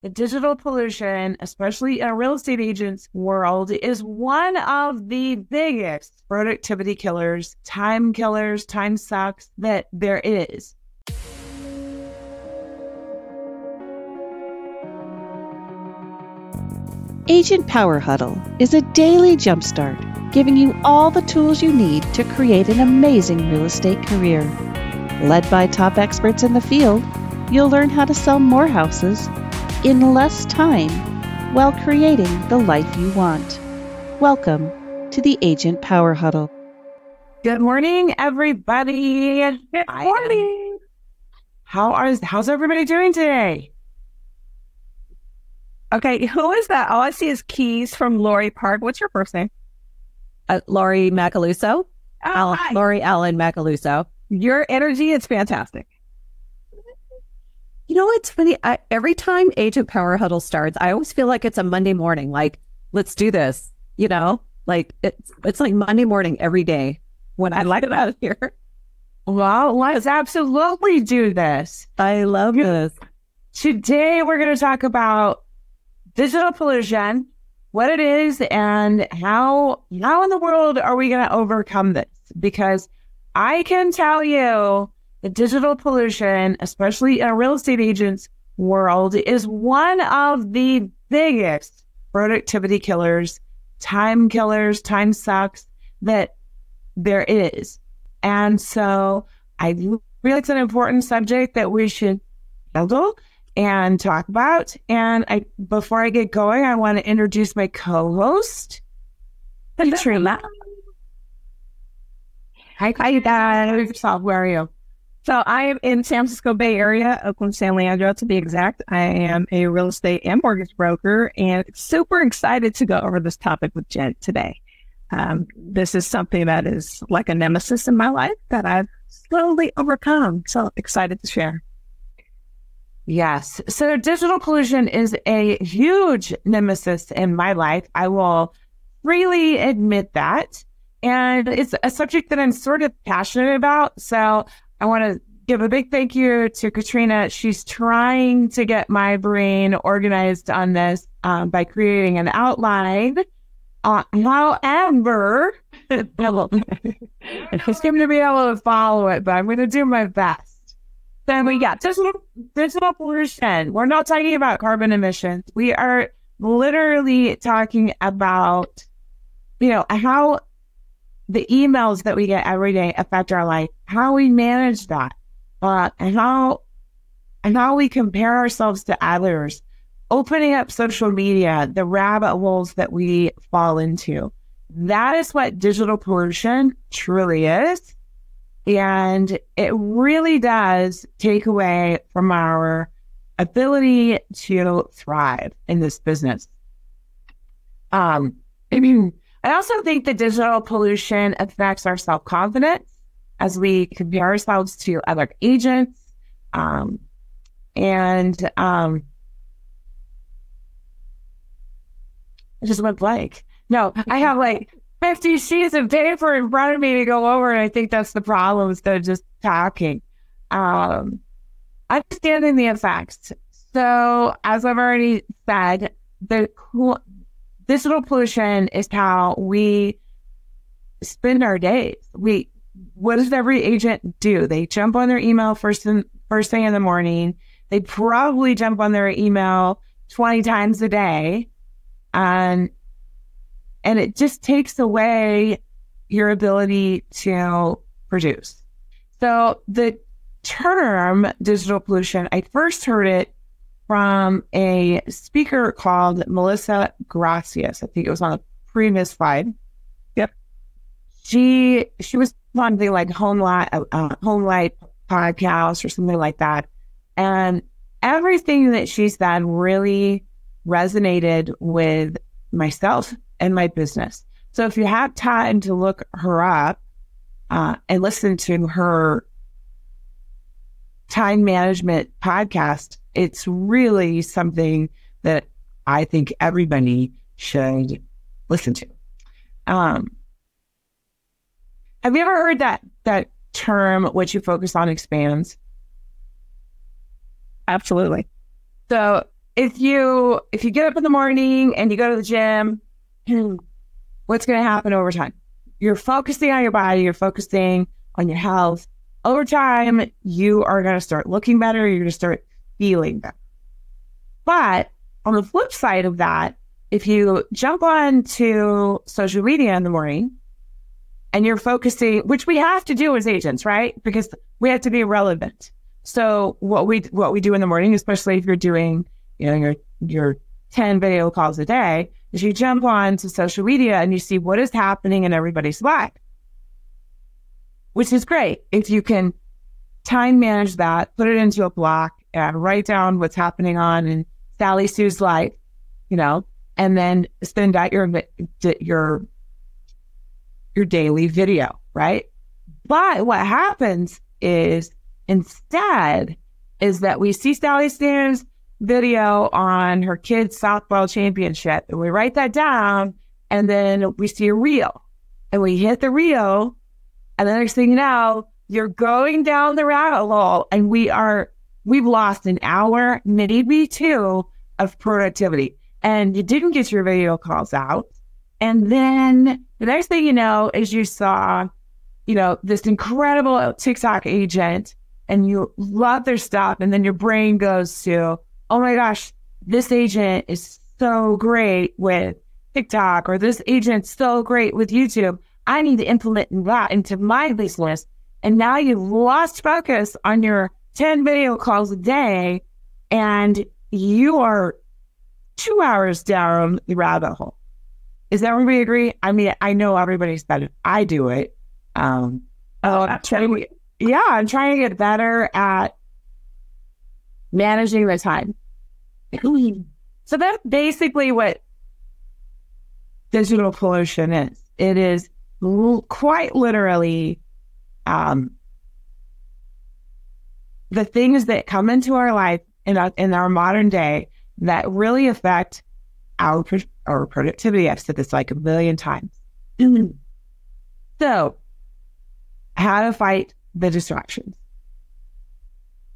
The digital pollution, especially in a real estate agent's world, is one of the biggest productivity killers, time killers, time sucks that there is. Agent Power Huddle is a daily jumpstart giving you all the tools you need to create an amazing real estate career. Led by top experts in the field, you'll learn how to sell more houses in less time while creating the life you want. Welcome to the Agent Power Huddle. Good morning, everybody. Good morning. How are how's everybody doing today? Okay, who is that? All I see is keys from Lori Park. What's your first name? Uh, Laurie Macaluso. Oh, Al- hi. Laurie Allen Macaluso. Your energy is fantastic. You know, it's funny. I, every time Agent Power Huddle starts, I always feel like it's a Monday morning. Like, let's do this. You know, like it's it's like Monday morning every day when I light it out here. Well, let's absolutely do this. I love Yeah. this. Today, we're going to talk about digital pollution, what it is, and how how in the world are we going to overcome this? Because I can tell you, the digital pollution, especially in a real estate agent's world, is one of the biggest productivity killers, time killers, time sucks that there is. And so I feel it's an important subject that we should handle and talk about. And I before I get going, I want to introduce my co-host, Katrina. Hi, Hi, guys. Yourself, where are you? So I am in San Francisco Bay Area, Oakland, San Leandro to be exact. I am a real estate and mortgage broker and super excited to go over this topic with Jenn today. Um, this is something that is like a nemesis in my life that I've slowly overcome. So excited to share. Yes. So digital pollution is a huge nemesis in my life. I will freely admit that. And it's a subject that I'm sort of passionate about. So I want to give a big thank you to Katrina. She's trying to get my brain organized on this um, by creating an outline. Uh, however, I seem to be able to follow it, but I'm going to do my best. Then we got digital, digital pollution. We're not talking about carbon emissions. We are literally talking about, you know, how the emails that we get every day affect our life, how we manage that, uh, and how and how we compare ourselves to others, opening up social media, the rabbit holes that we fall into. That is what digital pollution truly is. And it really does take away from our ability to thrive in this business. Um, I mean, I also think that digital pollution affects our self confidence as we compare ourselves to other agents. Um, and um, I just went blank. No, I have like 50 sheets of paper in front of me to go over, and I think that's the problem instead of just talking. Um, understanding the effects. So, as I've already said, the cool, digital pollution is how we spend our days. We what does every agent do? They jump on their email first in, first thing in the morning. They probably jump on their email 20 times a day. And and it just takes away your ability to produce. So the term digital pollution, I first heard it from a speaker called Melissa Gratias. I think it was on the previous slide. Yep. She she was on the like HomeLight uh, HomeLight podcast or something like that, and everything that she said really resonated with myself and my business. So if you have time to look her up uh, and listen to her time management podcast, it's really something that I think everybody should listen to. Um, have you ever heard that that term "what you focus on expands"? Absolutely. So if you if you get up in the morning and you go to the gym, what's going to happen over time? You're focusing on your body, you're focusing on your health. Over time, you are going to start looking better, you're going to start feeling them. But on the flip side of that, if you jump on to social media in the morning and you're focusing, which we have to do as agents, right? Because we have to be relevant. So what we what we do in the morning, especially if you're doing, you know, your your 10 video calls a day, is you jump on to social media and you see what is happening in everybody's life. Which is great. If you can time manage that, put it into a block and write down what's happening on in Sally Sue's life, you know, and then send out your your your daily video, right? But what happens is instead is that we see Sally Sue's video on her kids' softball championship, and we write that down, and then we see a reel, and we hit the reel, and the next thing you know, you're going down the rabbit hole, and we are we've lost an hour, maybe two, of productivity and you didn't get your video calls out. And then the next thing you know is you saw, you know, this incredible TikTok agent and you love their stuff. And then your brain goes to, oh my gosh, this agent is so great with TikTok or this agent's so great with YouTube. I need to implement that into my business. And now you've lost focus on your 10 video calls a day and you are two hours down the rabbit hole. Is that everybody agree? I mean, I know everybody's better. I do it. Um, oh, I'm trying, yeah, I'm trying to get better at managing the time. so that's basically what digital pollution is. It is l- quite literally um, the things that come into our life in our, in our modern day that really affect our, our productivity. I've said this like a million times. so, how to fight the distractions?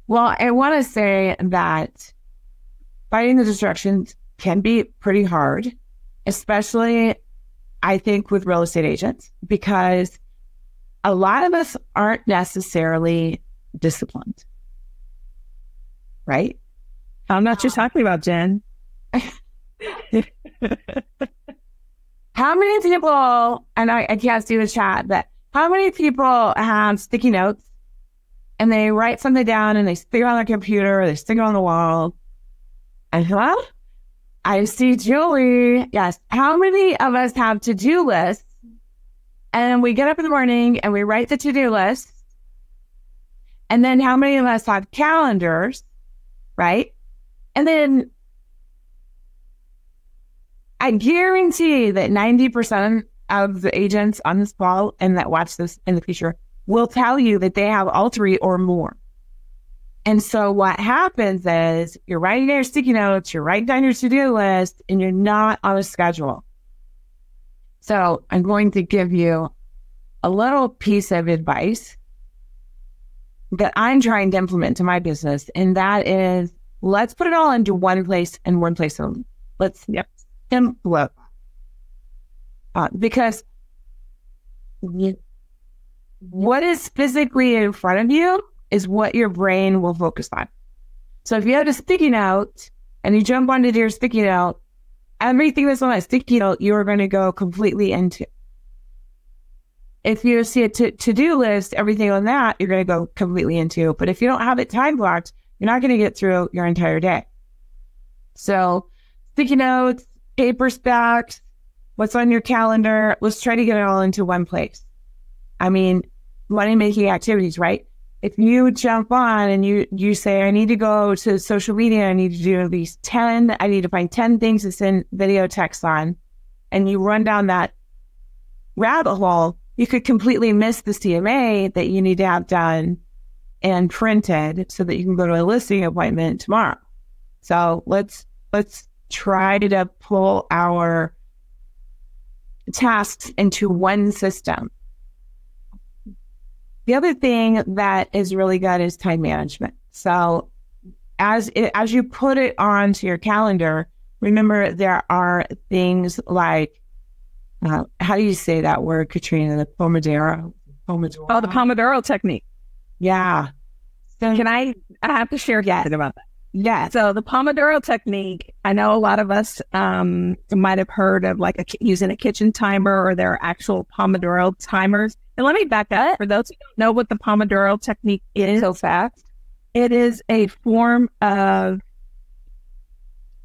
Well, I want to say that fighting the distractions can be pretty hard, especially I think with real estate agents, because a lot of us aren't necessarily disciplined, right? I'm not just talking about, Jenn. how many people, and I, I can't see the chat, but how many people have sticky notes and they write something down and they stick it on their computer or they stick it on the wall? And well, I see Julie. Yes. How many of us have to do lists and we get up in the morning and we write the to do list? And then how many of us have calendars, right? And then I guarantee that 90% of the agents on this call and that watch this in the future will tell you that they have all three or more. And so what happens is you're writing your sticky notes, you're writing down your to-do list, and you're not on a schedule. So I'm going to give you a little piece of advice that I'm trying to implement to my business. And that is let's put it all into one place and one place only. Let's yep. simplify. Uh, because what is physically in front of you is what your brain will focus on. So if you have a sticky note and you jump onto your sticky note, everything that's on that sticky note, you are going to go completely into. If you see a to do list, everything on that, you're going to go completely into. But if you don't have it time blocked, you're not going to get through your entire day. So, sticky notes, paper stacks, what's on your calendar, let's try to get it all into one place. I mean, money making activities, right? If you jump on and you you say, I need to go to social media, I need to do at least 10, I need to find 10 things to send video text on, and you run down that rabbit hole, you could completely miss the CMA that you need to have done and printed so that you can go to a listing appointment tomorrow. So let's let's try to pull our tasks into one system. The other thing that is really good is time management. So as it, as you put it onto your calendar, remember there are things like uh, how do you say that word, Katrina? The Pomodoro. Pomodoro. Oh, the Pomodoro technique. Yeah. So, Can I? I have to share yes. about that. Yeah. So the Pomodoro technique, I know a lot of us um, might have heard of like a, using a kitchen timer or there are actual Pomodoro timers. And let me back up for those who don't know what the Pomodoro technique is. So fast. It is a form of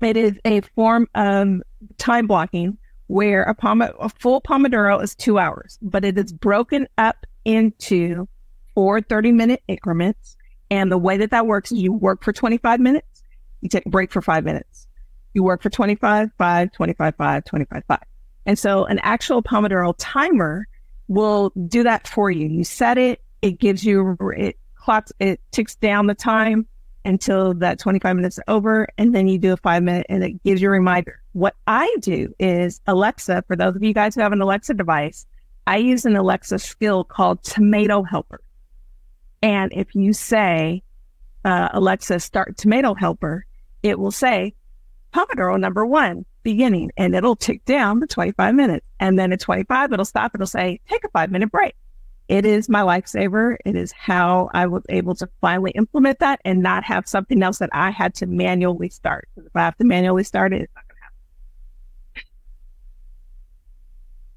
it is a form of time blocking where a, pom- a full Pomodoro is two hours, but it is broken up into four 30 minute increments. And the way that that works is you work for 25 minutes, you take a break for five minutes. You work for 25, 5, 25, 5, 25, 5. And so an actual Pomodoro timer will do that for you. You set it, it gives you, it clocks, it ticks down the time until that 25 minutes over. And then you do a five minute and it gives you a reminder. What I do is Alexa, for those of you guys who have an Alexa device, I use an Alexa skill called Tomato Helper. And if you say, uh, Alexa, start Tomato Helper, it will say Pomodoro number one, beginning, and it'll tick down to 25 minutes. And then at 25, it'll stop. It'll say, take a five minute break. It is my lifesaver. It is how I was able to finally implement that and not have something else that I had to manually start. If I have to manually start it, it's not going to happen.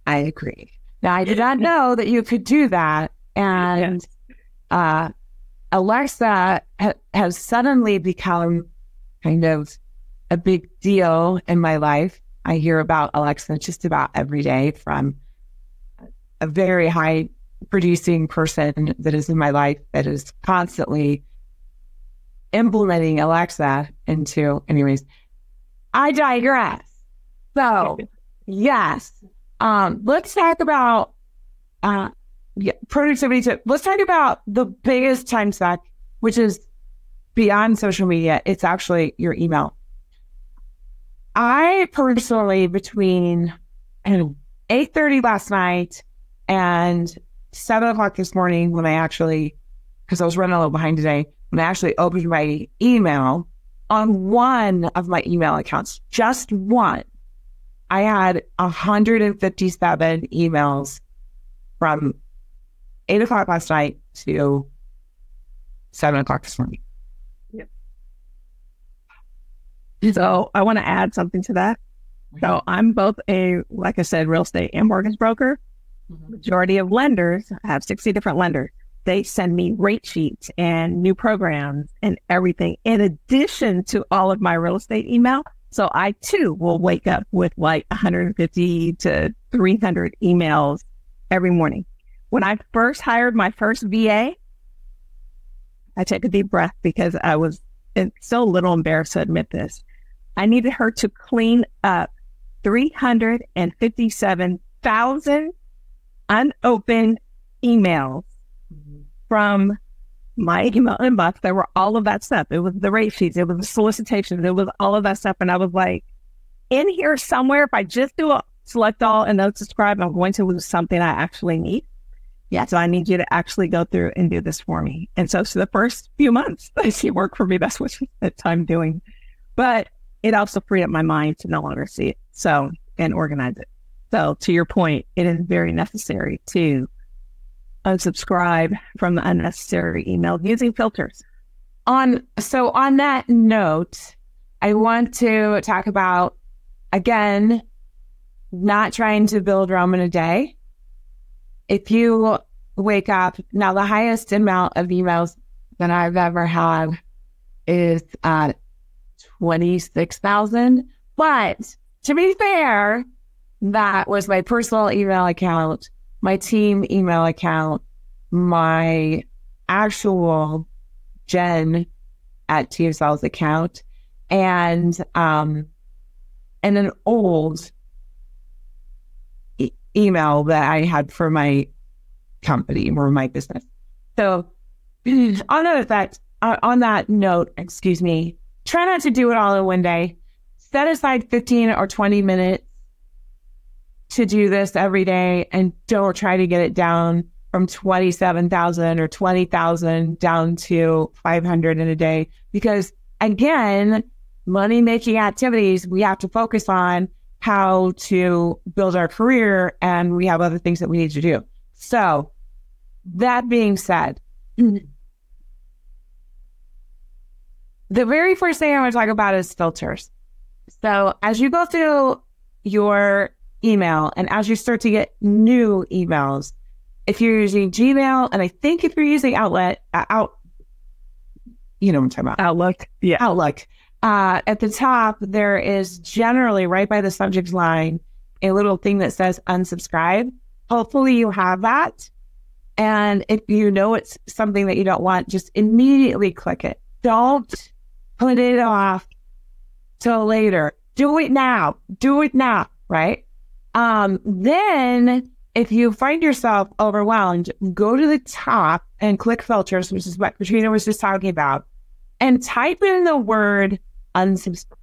I agree. Now, I did not know that you could do that. And yes. uh, Alexa ha- has suddenly become kind of a big deal in my life. I hear about Alexa just about every day from a very high producing person that is in my life that is constantly implementing Alexa into, anyways, I digress. So, yes, um, let's talk about uh, yeah, productivity. Tip. Let's talk about the biggest time suck, which is beyond social media. It's actually your email. I personally, between eight thirty last night and seven o'clock this morning, when I actually, because I was running a little behind today, when I actually opened my email on one of my email accounts, just one, I had 157 emails from eight o'clock last night to seven o'clock this morning. Yep. So I want to add something to that. So I'm both a, like I said, real estate and mortgage broker. Mm-hmm. Majority of lenders, I have 60 different lenders. They send me rate sheets and new programs and everything in addition to all of my real estate email. So I too will wake up with like 150 to 300 emails every morning. When I first hired my first VA, I took a deep breath because I was so little embarrassed to admit this. I needed her to clean up 357,000 unopened emails mm-hmm. from my email inbox. There were all of that stuff. It was the rate sheets, it was the solicitations, it was all of that stuff. And I was like, in here somewhere, if I just do a select all and then unsubscribe, I'm going to lose something I actually need. Yeah. So I need you to actually go through and do this for me. And so, for the first few months, I see work for me. That's what I'm doing. But it also freed up my mind to no longer see it. So, and organize it. So to your point, it is very necessary to unsubscribe from the unnecessary email using filters. On so on that note, I want to talk about again, not trying to build Rome in a day if you wake up, now the highest amount of emails that I've ever had is uh, 26,000. But to be fair, that was my personal email account, my team email account, my actual Jenn at TSL's account, and um, and an old email that I had for my company or my business. So on that effect, uh, on that note, excuse me, try not to do it all in one day. Set aside 15 or 20 minutes to do this every day and don't try to get it down from 27,000 or 20,000 down to 500 in a day because again, money making activities, we have to focus on how to build our career and we have other things that we need to do. So, that being said, the very first thing I want to talk about is filters. So, as you go through your email and as you start to get new emails, if you're using Gmail, and I think if you're using Outlet, uh, out, you know what I'm talking about, Outlook. Yeah. Outlook. Uh, at the top, there is generally right by the subject line a little thing that says unsubscribe. Hopefully, you have that. And if you know it's something that you don't want, just immediately click it. Don't put it off till later. Do it now. Do it now. Right. Um, then if you find yourself overwhelmed, go to the top and click filters, which is what Katrina was just talking about, and type in the word unsubscribe.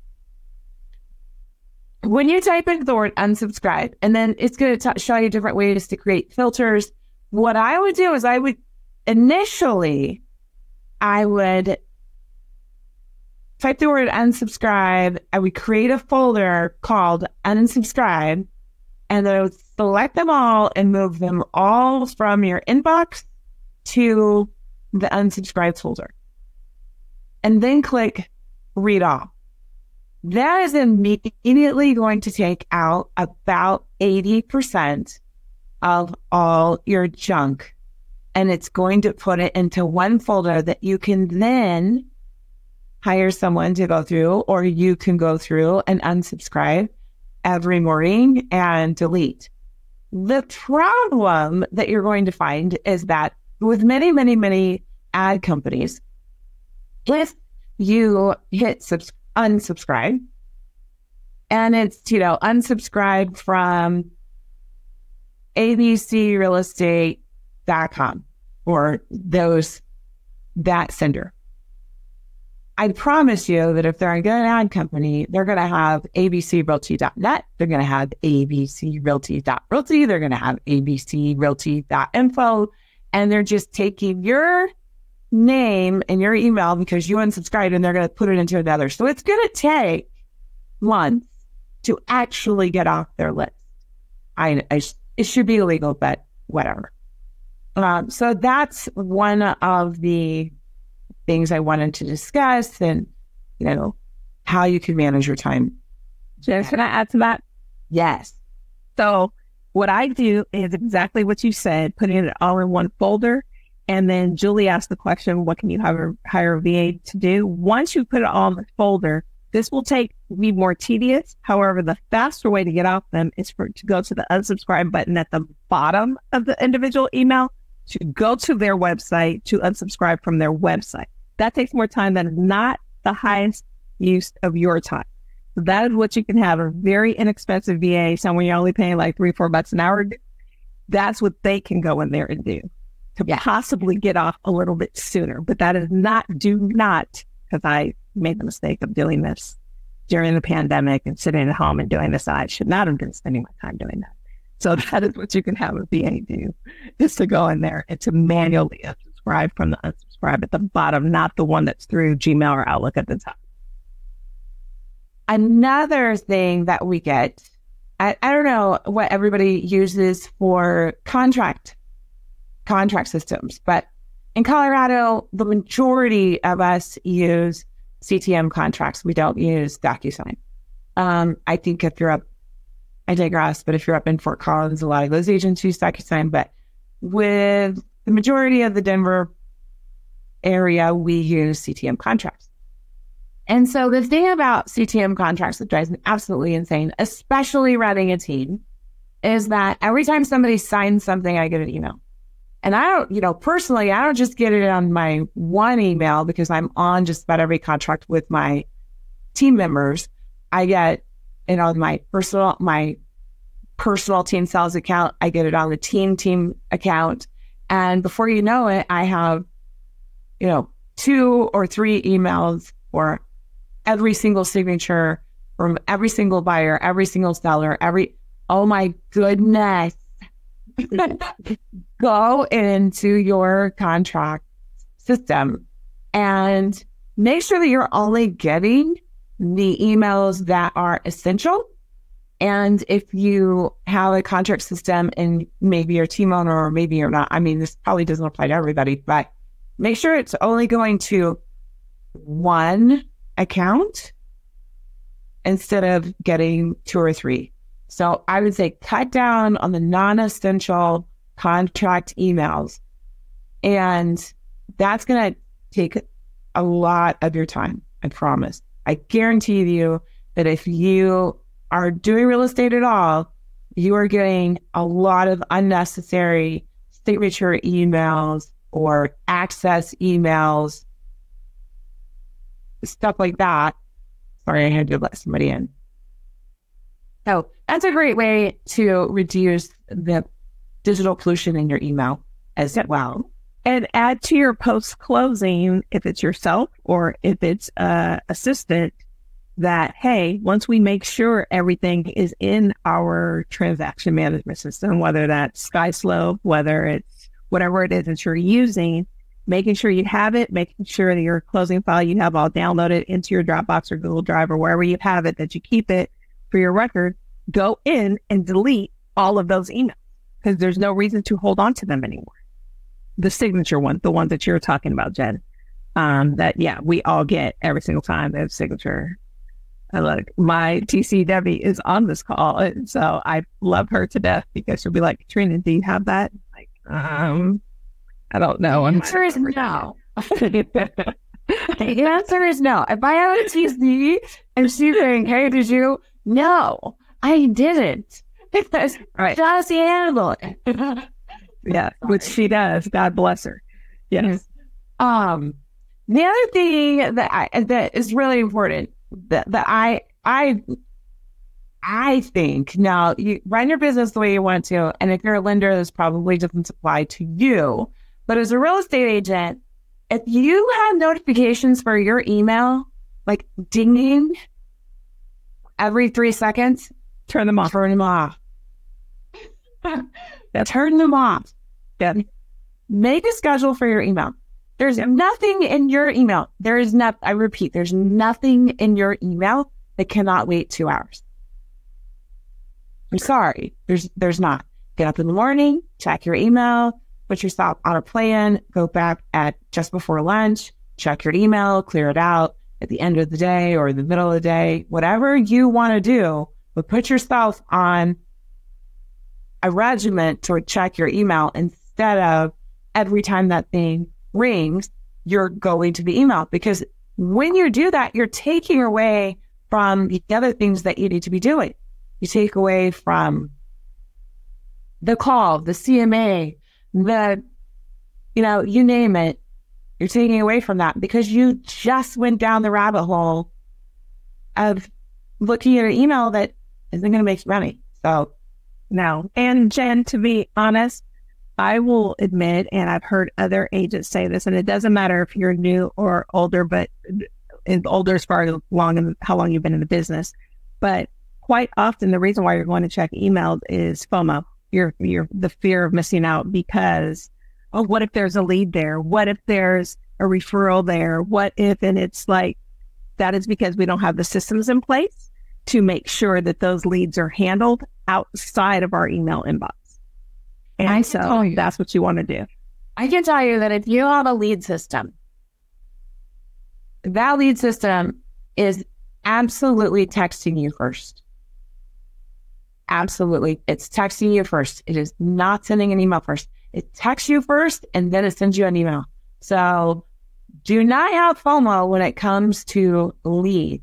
When you type in the word unsubscribe, and then it's going to show you different ways to create filters. What I would do is I would initially, I would type the word unsubscribe. I would create a folder called unsubscribe, and then select them all and move them all from your inbox to the unsubscribe folder. And then click read all. That is immediately going to take out about 80% of all your junk. And it's going to put it into one folder that you can then hire someone to go through, or you can go through and unsubscribe every morning and delete. The problem that you're going to find is that with many, many, many ad companies, if you hit subs- unsubscribe. And it's, you know, unsubscribe from abcrealestate.com or those, that sender. I promise you that if they're a good ad company, they're going to have abcrealty.net. They're going to have abcrealty.realty. They're going to have abcrealty.info. And they're just taking your name and your email because you unsubscribed and they're going to put it into another. So it's going to take months to actually get off their list. I, I it should be illegal, but whatever. Um, so that's one of the things I wanted to discuss and, you know, how you can manage your time. Jenn, can I add to that? Yes. So what I do is exactly what you said, putting it all in one folder and then Julie asked the question, what can you hire, hire a VA to do? Once you put it all in the folder, this will take be more tedious. However, the faster way to get off them is for to go to the unsubscribe button at the bottom of the individual email to go to their website to unsubscribe from their website. That takes more time than not the highest use of your time. So that is what you can have a very inexpensive VA, someone you're only paying like three, four bucks an hour. That's what they can go in there and do to yeah. possibly get off a little bit sooner. But that is not, do not, because I made the mistake of doing this during the pandemic and sitting at home and doing this. I should not have been spending my time doing that. So that is what you can have a VA do is to go in there and to manually unsubscribe from the unsubscribe at the bottom, not the one that's through Gmail or Outlook at the top. Another thing that we get, I, I don't know what everybody uses for contract contract systems. But in Colorado, the majority of us use CTM contracts. We don't use DocuSign. Um, I think if you're up, I digress, but if you're up in Fort Collins, a lot of those agents use DocuSign. But with the majority of the Denver area, we use CTM contracts. And so the thing about CTM contracts that drives me absolutely insane, especially running a team, is that every time somebody signs something, I get an email. And I don't, you know, personally, I don't just get it on my one email because I'm on just about every contract with my team members. I get it on my personal, my personal team sales account. I get it on the team team account. And before you know it, I have, you know, two or three emails for every single signature from every single buyer, every single seller, every, oh my goodness. go into your contract system and make sure that you're only getting the emails that are essential. And if you have a contract system and maybe you're team owner or maybe you're not, I mean, this probably doesn't apply to everybody, but make sure it's only going to one account instead of getting two or three. So I would say cut down on the non essential contract emails. And that's going to take a lot of your time. I promise. I guarantee you that if you are doing real estate at all, you are getting a lot of unnecessary signature emails or access emails, stuff like that. Sorry, I had to let somebody in. So that's a great way to reduce the digital pollution in your email as well. And add to your post closing, if it's yourself or if it's a assistant, that hey, once we make sure everything is in our transaction management system, whether that's SkySlope, whether it's whatever it is that you're using, making sure you have it, making sure that your closing file you have all downloaded into your Dropbox or Google Drive or wherever you have it, that you keep it for your record, go in and delete all of those emails because there's no reason to hold on to them anymore. The signature one, the ones that you're talking about, Jenn, um, that yeah, we all get every single time there's signature. I like my TC Debbie is on this call, and so I love her to death because she'll be like, "Trina, do you have that?" Like, um, I don't know. The answer is no. the answer is no. If I have a TC and she's saying, "Hey, did you?" No, I didn't. Because Right. just handle it. yeah, which she does. God bless her. Yes. Um, the other thing that I, that is really important that, that I I I think now you run your business the way you want to, and if you're a lender, this probably doesn't apply to you. But as a real estate agent, if you have notifications for your email like dinging every three seconds, Turn them off. turn them off. turn them off. Yeah. Make a schedule for your email. There's nothing in your email. There is not, I repeat, there's nothing in your email that cannot wait two hours. I'm sorry. There's, there's not. Get up in the morning, check your email, put yourself on a plan, go back at just before lunch, check your email, clear it out at the end of the day or the middle of the day, whatever you want to do, but put yourself on a regiment to check your email instead of every time that thing rings, you're going to be emailed because when you do that, you're taking away from the other things that you need to be doing. You take away from the call, the CMA, the, you know, you name it. You're taking away from that because you just went down the rabbit hole of looking at an email that isn't going to make you money. So, No. And Jenn, to be honest, I will admit, and I've heard other agents say this, and it doesn't matter if you're new or older, but older as far as long how long you've been in the business. But quite often, the reason why you're going to check emails is FOMO. You're, you're the fear of missing out because, oh, what if there's a lead there? What if there's a referral there? What if, and it's like, that is because we don't have the systems in place to make sure that those leads are handled outside of our email inbox. And I so you. that's what you want to do. I can tell you that if you have a lead system, that lead system is absolutely texting you first. Absolutely. It's texting you first. It is not sending an email first. It texts you first and then it sends you an email. So do not have FOMO when it comes to leads.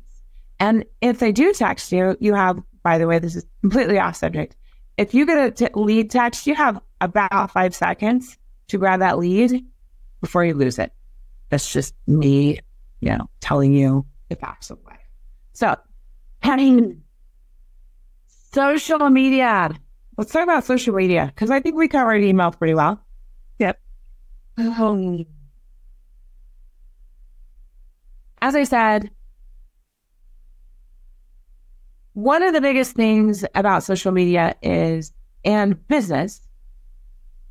And if they do text you, you have, by the way, this is completely off subject. If you get a t- lead text, you have about five seconds to grab that lead before you lose it. That's just me, you know, telling you the facts of life. So, having social media. Let's talk about social media because I think we covered email pretty well. Yep. Um, as I said, one of the biggest things about social media is and business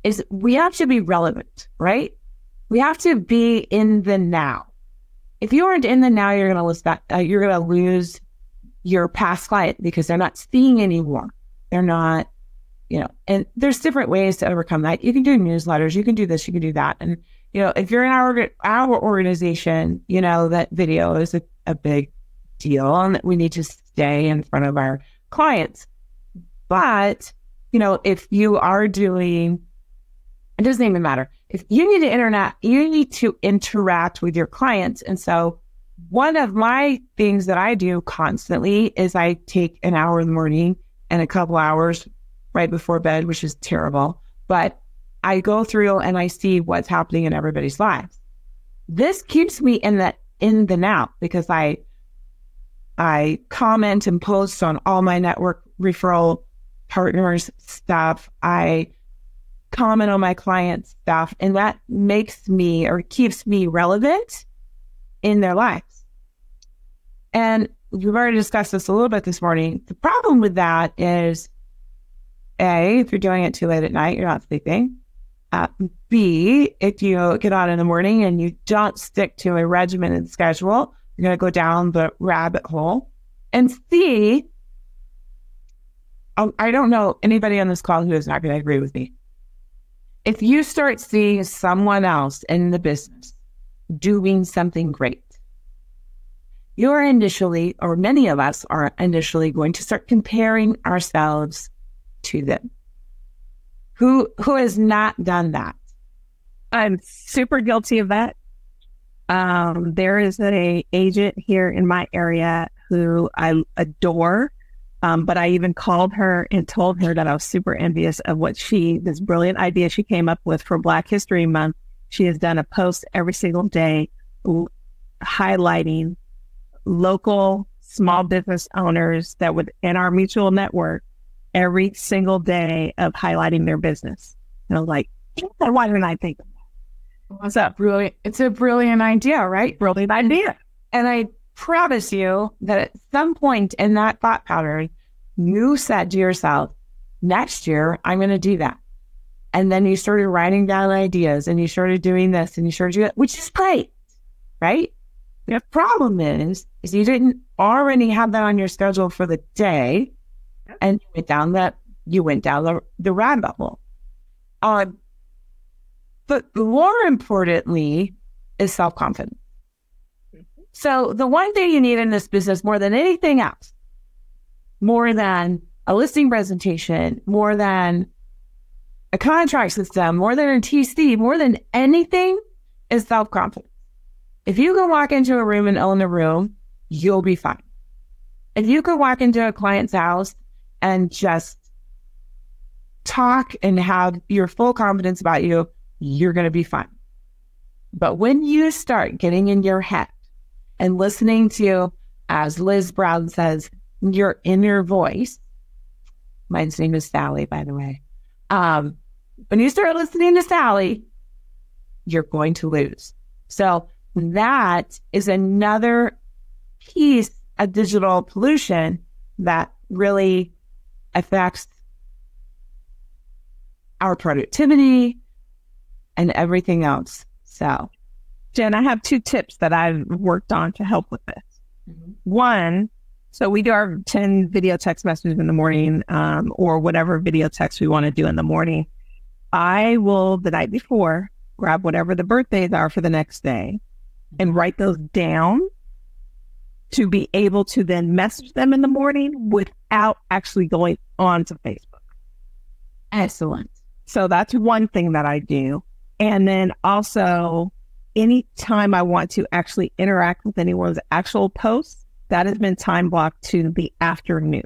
is we have to be relevant, right? We have to be in the now. if you aren't in the now, you're going to lose that. Uh, you're going to lose your past client because they're not seeing anymore. They're not, you know, and there's different ways to overcome that. You can do newsletters, you can do this, you can do that. And, you know, if you're in our, our organization, you know, that video is a, a big deal and we need to stay in front of our clients. But, you know, if you are doing, it doesn't even matter. If you need to internet, you need to interact with your clients. And so one of my things that I do constantly is I take an hour in the morning and a couple hours right before bed, which is terrible. But I go through and I see what's happening in everybody's lives. This keeps me in the in the now because I I comment and post on all my network referral partners stuff. I comment on my clients' stuff, and that makes me or keeps me relevant in their lives. And we've already discussed this a little bit this morning. The problem with that is A, if you're doing it too late at night, you're not sleeping. Uh, B, if you get on in the morning and you don't stick to a regimented schedule, you're going to go down the rabbit hole. And see. um, I don't know anybody on this call who is not going to agree with me. If you start seeing someone else in the business doing something great, you're initially, or many of us are initially going to start comparing ourselves to them. Who who has not done that? I'm super guilty of that. Um, there is a agent here in my area who I adore, um, but I even called her and told her that I was super envious of what she, this brilliant idea she came up with for Black History Month. She has done a post every single day highlighting local small business owners that would in our mutual network every single day of highlighting their business. You know, like, why didn't I think of that? What's up? Brilliant. It's a brilliant idea, right? Brilliant idea. And I promise you that at some point in that thought pattern, you said to yourself, next year, I'm going to do that. And then you started writing down ideas and you started doing this and you started doing that, which is great, right? The problem is, is you didn't already have that on your schedule for the day, and you went down that you went down the, the rabbit hole. Um, but more importantly, is self confidence. Mm-hmm. So the one thing you need in this business more than anything else, more than a listing presentation, more than a contract system, more than a TC, more than anything, is self confidence. If you can walk into a room and own the room, you'll be fine. If you can walk into a client's house and just talk and have your full confidence about you, you're going to be fine. But when you start getting in your head and listening to, as Liz Brown says, your inner voice, mine's name is Sally, by the way. Um, when you start listening to Sally, you're going to lose. So that is another piece of digital pollution that really affects our productivity and everything else. So, Jenn, I have two tips that I've worked on to help with this. Mm-hmm. One, so we do our 10 video text messages in the morning um, or whatever video text we want to do in the morning. I will, the night before, grab whatever the birthdays are for the next day and write those down to be able to then message them in the morning without actually going on to Facebook. Excellent. So that's one thing that I do. And then also, anytime I want to actually interact with anyone's actual posts, that has been time blocked to the afternoon.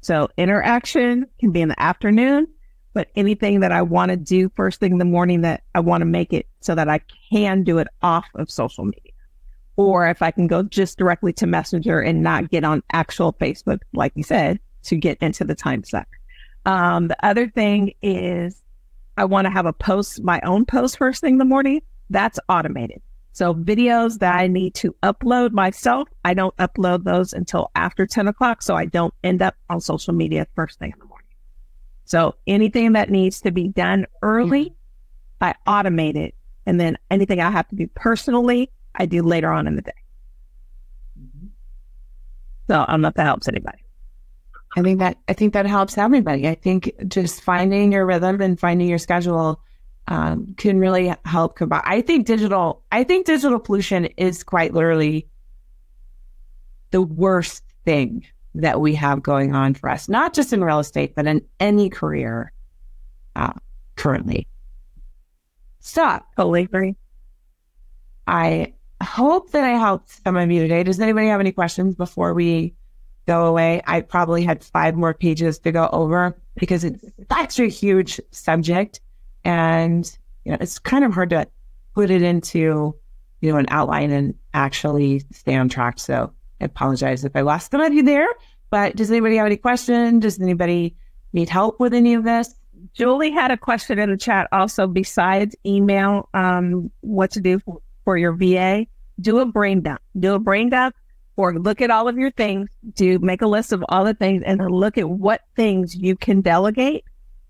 So interaction can be in the afternoon, but anything that I want to do first thing in the morning that I want to make it so that I can do it off of social media. Or if I can go just directly to Messenger and not get on actual Facebook, like you said, to get into the time suck. Um, the other thing is I want to have a post, my own post first thing in the morning, that's automated. So videos that I need to upload myself, I don't upload those until after 10 o'clock. So I don't end up on social media first thing in the morning. So anything that needs to be done early, mm-hmm. I automate it. And then anything I have to do personally, I do later on in the day. Mm-hmm. So I don't know if that helps anybody. I think that I think that helps everybody. I think just finding your rhythm and finding your schedule um, can really help combat. I think digital. I think digital pollution is quite literally the worst thing that we have going on for us, not just in real estate, but in any career uh, currently. Stop. Totally agree. I hope that I helped some of you today. Does anybody have any questions before we go away? I probably had five more pages to go over because it's such a huge subject and you know it's kind of hard to put it into you know an outline and actually stay on track. So I apologize if I lost some of you there. But does anybody have any questions? Does anybody need help with any of this? Julie had a question in the chat also besides email, um, what to do for, for your VA. Do a brain dump. Do a brain dump or look at all of your things. Do make a list of all the things and then look at what things you can delegate.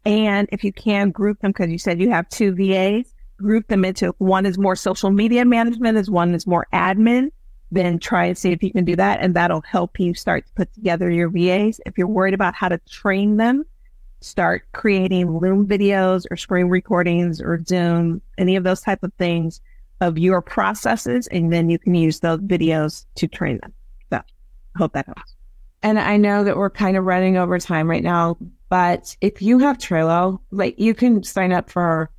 And if you can group them, because you said you have two VAs, group them into one is more social media management, is one is more admin then try and see if you can do that. And that'll help you start to put together your VAs. If you're worried about how to train them, start creating Loom videos or screen recordings or Zoom, any of those type of things of your processes. And then you can use those videos to train them. Hope that helps. And I know that we're kind of running over time right now, but if you have Trello, like you can sign up for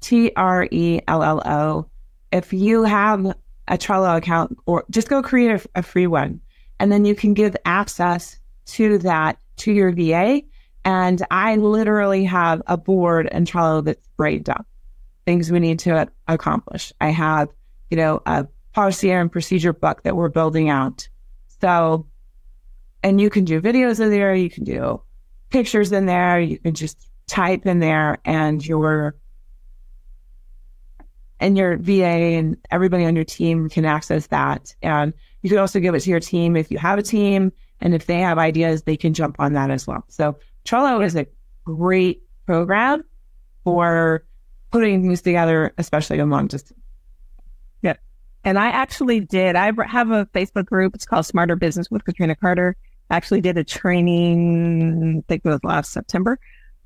T R E L L O. If you have a Trello account or just go create a, a free one. And then you can give access to that to your VA. And I literally have a board in Trello that's brained up things we need to accomplish. I have, you know, a policy and procedure book that we're building out. So, and you can do videos in there, you can do pictures in there, you can just type in there and your and your VA and everybody on your team can access that. And you can also give it to your team if you have a team. And if they have ideas, they can jump on that as well. So Trello is a great program for putting things together, especially among just. And I actually did, I have a Facebook group. It's called Smarter Business with Katrina Carter. I actually did a training, I think it was last September.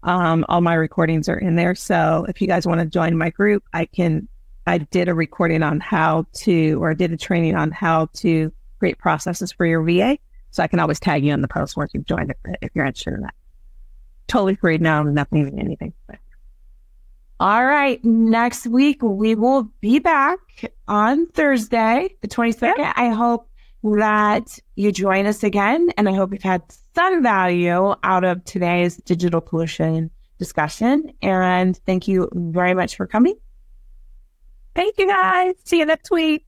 Um, all my recordings are in there. So if you guys want to join my group, I can I did a recording on how to, or I did a training on how to create processes for your VA. So I can always tag you on the post once you've joined if, if you're interested in that. Totally free. No, nothing, anything. All right. Next week, we will be back on Thursday, the 22nd. Yeah. I hope that you join us again. And I hope you've had some value out of today's digital pollution discussion. And thank you very much for coming. Thank you guys. See you next week.